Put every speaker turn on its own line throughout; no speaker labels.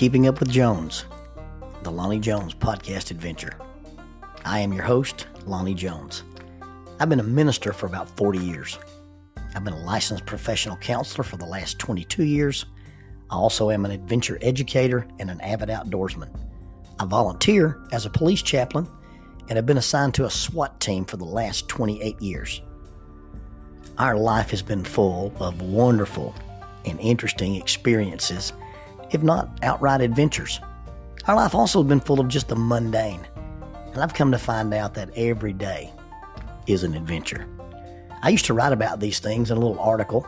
Keeping Up with Jones, the Lonnie Jones podcast adventure. I am your host, Lonnie Jones. I've been a minister for about 40 years. I've been a licensed professional counselor for the last 22 years. I also am an adventure educator and an avid outdoorsman. I volunteer as a police chaplain and have been assigned to a SWAT team for the last 28 years. Our life has been full of wonderful and interesting experiences, if not outright adventures. Our life also has been full of just the mundane, and I've come to find out that every day is an adventure. I used to write about these things in a little article,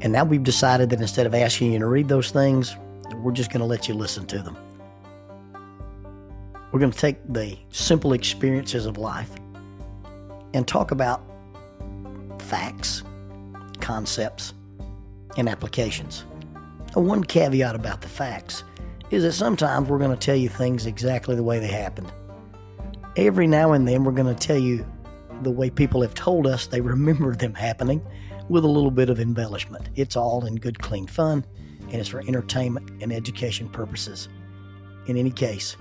and now we've decided that instead of asking you to read those things, we're just going to let you listen to them. We're going to take the simple experiences of life and talk about facts, concepts, and applications. One caveat about the facts is that sometimes we're going to tell you things exactly the way they happened. Every now and then, we're going to tell you the way people have told us they remember them happening with a little bit of embellishment. It's all in good, clean fun, and it's for entertainment and education purposes. In any case,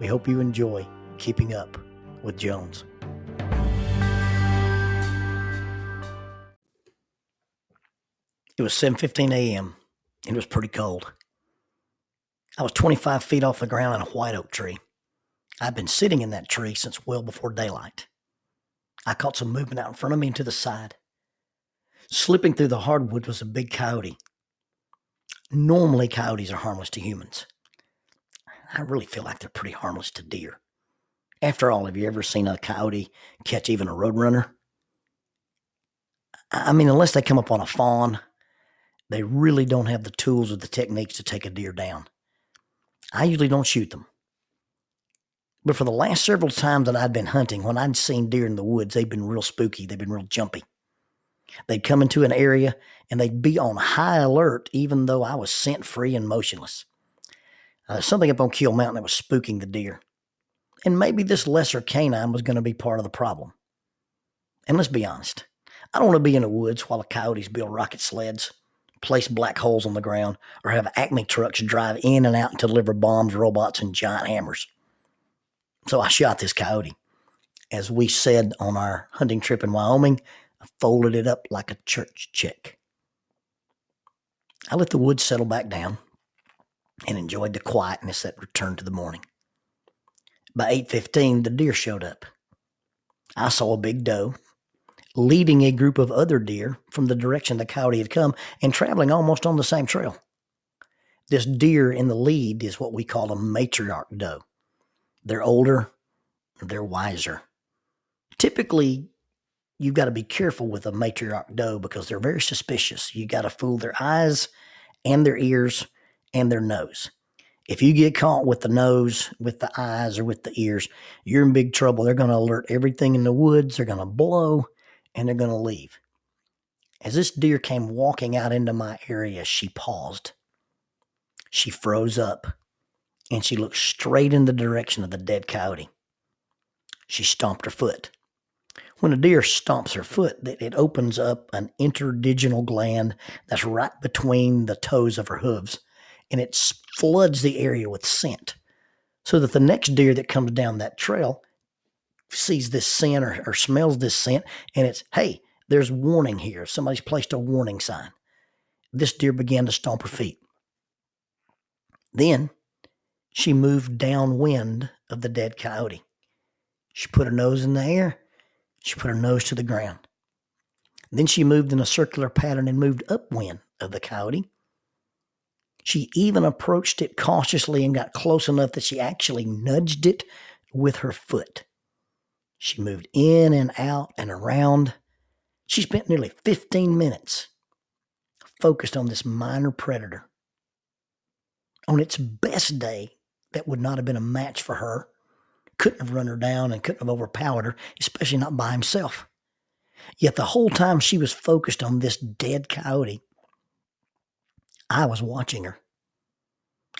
we hope you enjoy keeping up with Jones. It was 7:15 a.m. it was pretty cold. I was 25 feet off the ground in a white oak tree. I'd been sitting in that tree since well before daylight. I caught some movement out in front of me and to the side. Slipping through the hardwood was a big coyote. Normally, coyotes are harmless to humans. I really feel like they're pretty harmless to deer. After all, have you ever seen a coyote catch even a roadrunner? I mean, unless they come up on a fawn, they really don't have the tools or the techniques to take a deer down. I usually don't shoot them. But for the last several times that I'd been hunting, when I'd seen deer in the woods, they'd been real spooky. They'd been real jumpy. They'd come into an area and they'd be on high alert, even though I was scent free and motionless. Uh, something up on Keel Mountain that was spooking the deer. And maybe this lesser canine was going to be part of the problem. And let's be honest, I don't want to be in the woods while a coyotes build rocket sleds place black holes on the ground, or have Acme trucks drive in and out to deliver bombs, robots, and giant hammers. So I shot this coyote. As we said on our hunting trip in Wyoming, I folded it up like a church check. I let the woods settle back down and enjoyed the quietness that returned to the morning. By 8:15, the deer showed up. I saw a big doe leading a group of other deer from the direction the coyote had come and traveling almost on the same trail. This deer in the lead is what we call a matriarch doe. They're older, they're wiser. Typically, you've got to be careful with a matriarch doe because they're very suspicious. You got to fool their eyes and their ears and their nose. If you get caught with the nose, with the eyes, or with the ears, you're in big trouble. They're going to alert everything in the woods. They're going to blow and they're going to leave. As this deer came walking out into my area, she paused. She froze up and she looked straight in the direction of the dead coyote. She stomped her foot. When a deer stomps her foot, it opens up an interdigital gland that's right between the toes of her hooves, and it floods the area with scent so that the next deer that comes down that trail sees this scent or, or smells this scent, and it's, hey, there's warning here. Somebody's placed a warning sign. This deer began to stomp her feet. Then she moved downwind of the dead coyote. She put her nose in the air. She put her nose to the ground. Then she moved in a circular pattern and moved upwind of the coyote. She even approached it cautiously and got close enough that she actually nudged it with her foot. She moved in and out and around. She spent nearly 15 minutes focused on this minor predator. On its best day, that would not have been a match for her. Couldn't have run her down and couldn't have overpowered her, especially not by himself. Yet the whole time she was focused on this dead coyote, I was watching her.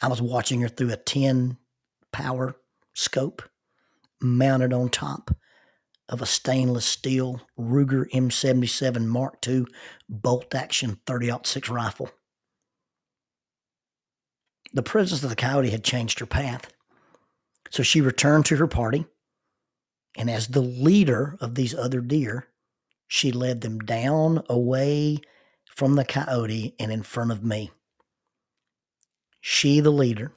I was watching her through a 10 power scope mounted on top of a stainless steel Ruger M77 Mark II bolt action 30 6 rifle. The presence of the coyote had changed her path. So she returned to her party, and as the leader of these other deer, she led them down away from the coyote and in front of me. She, the leader,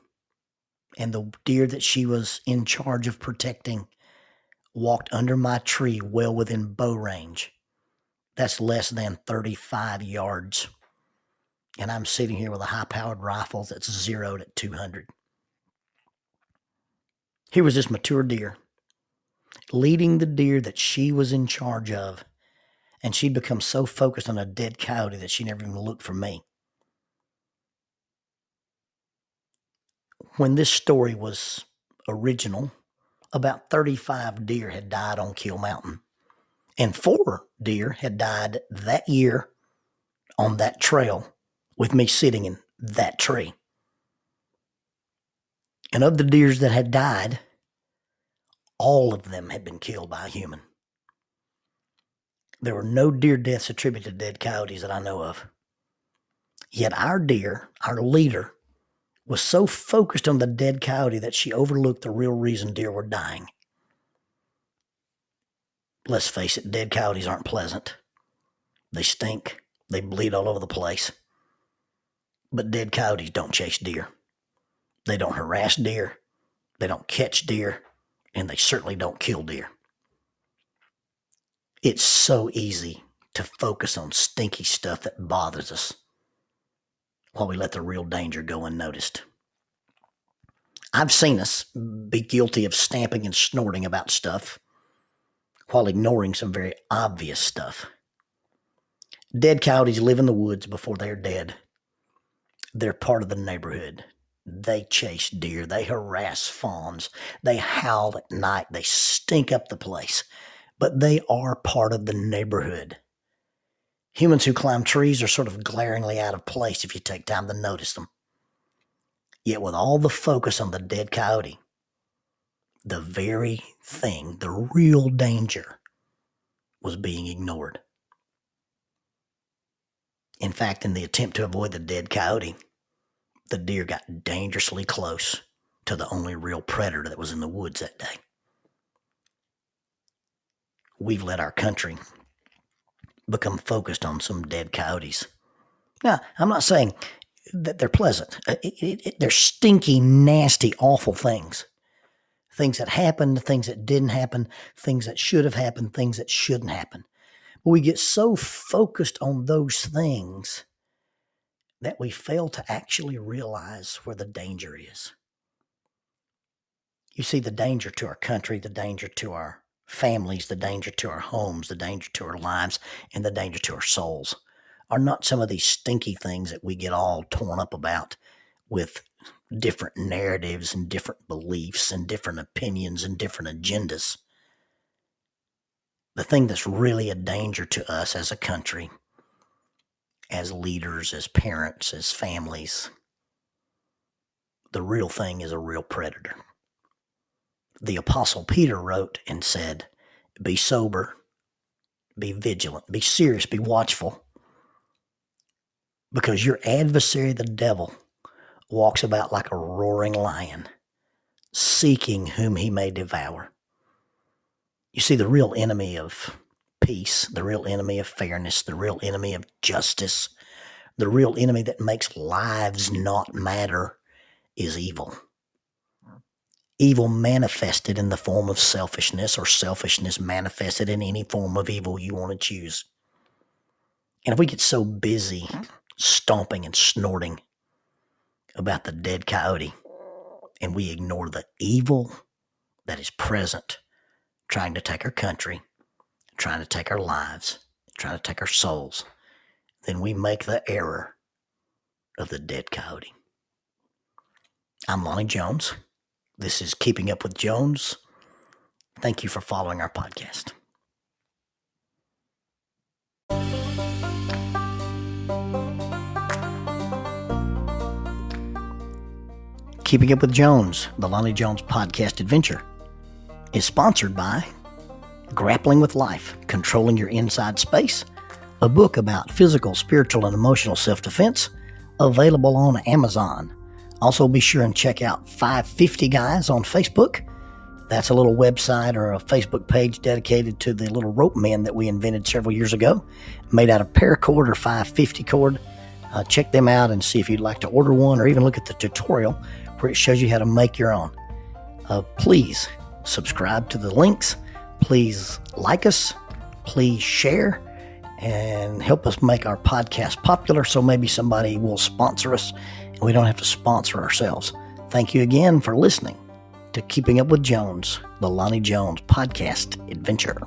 and the deer that she was in charge of protecting walked under my tree well within bow range. That's less than 35 yards. And I'm sitting here with a high powered rifle that's zeroed at 200. Here was this mature deer leading the deer that she was in charge of. And she'd become so focused on a dead coyote that she never even looked for me. When this story was original, about 35 deer had died on Keel Mountain. And four deer had died that year on that trail with me sitting in that tree. And of the deers that had died, all of them had been killed by a human. There were no deer deaths attributed to dead coyotes that I know of. Yet our deer, our leader, was so focused on the dead coyote that she overlooked the real reason deer were dying. Let's face it, dead coyotes aren't pleasant. They stink, they bleed all over the place. But dead coyotes don't chase deer. They don't harass deer. They don't catch deer. And they certainly don't kill deer. It's so easy to focus on stinky stuff that bothers us while we let the real danger go unnoticed. I've seen us be guilty of stamping and snorting about stuff while ignoring some very obvious stuff. Dead coyotes live in the woods before they're dead. They're part of the neighborhood. They chase deer. They harass fawns. They howl at night. They stink up the place. But they are part of the neighborhood. Humans who climb trees are sort of glaringly out of place if you take time to notice them. Yet, with all the focus on the dead coyote, the very thing, the real danger, was being ignored. In fact, in the attempt to avoid the dead coyote, the deer got dangerously close to the only real predator that was in the woods that day. We've let our country become focused on some dead coyotes. Now, I'm not saying that they're pleasant. Uh, it, it, it, they're stinky, nasty, awful things. Things that happened, things that didn't happen, things that should have happened, things that shouldn't happen. But we get so focused on those things that we fail to actually realize where the danger is. You see, the danger to our country, the danger to our families, the danger to our homes, the danger to our lives, and the danger to our souls are not some of these stinky things that we get all torn up about with different narratives and different beliefs and different opinions and different agendas. The thing that's really a danger to us as a country as leaders, as parents, as families. The real thing is a real predator. The Apostle Peter wrote and said, Be sober, be vigilant, be serious, be watchful, because your adversary, the devil, walks about like a roaring lion, seeking whom he may devour. You see, the real enemy of peace, the real enemy of fairness, the real enemy of justice, the real enemy that makes lives not matter is evil. Evil manifested in the form of selfishness or selfishness manifested in any form of evil you want to choose. And if we get so busy stomping and snorting about the dead coyote and we ignore the evil that is present trying to take our country, trying to take our lives, trying to take our souls, then we make the error of the dead coyote. I'm Lonnie Jones. This is Keeping Up with Jones. Thank you for following our podcast. Keeping Up with Jones, the Lonnie Jones podcast adventure, is sponsored by Grappling with Life Controlling Your Inside Space, a book about physical, spiritual, and emotional self defense, available on Amazon. Also, be sure and check out 550 Guys on Facebook. That's a little website or a Facebook page dedicated to the little rope men that we invented several years ago, made out of paracord or 550 cord. Uh, check them out and see if you'd like to order one or even look at the tutorial where it shows you how to make your own. Uh, please subscribe to the links. Please like us. Please share and help us make our podcast popular so maybe somebody will sponsor us we don't have to sponsor ourselves. Thank you again for listening to Keeping Up with Jones, the Lonnie Jones podcast adventure.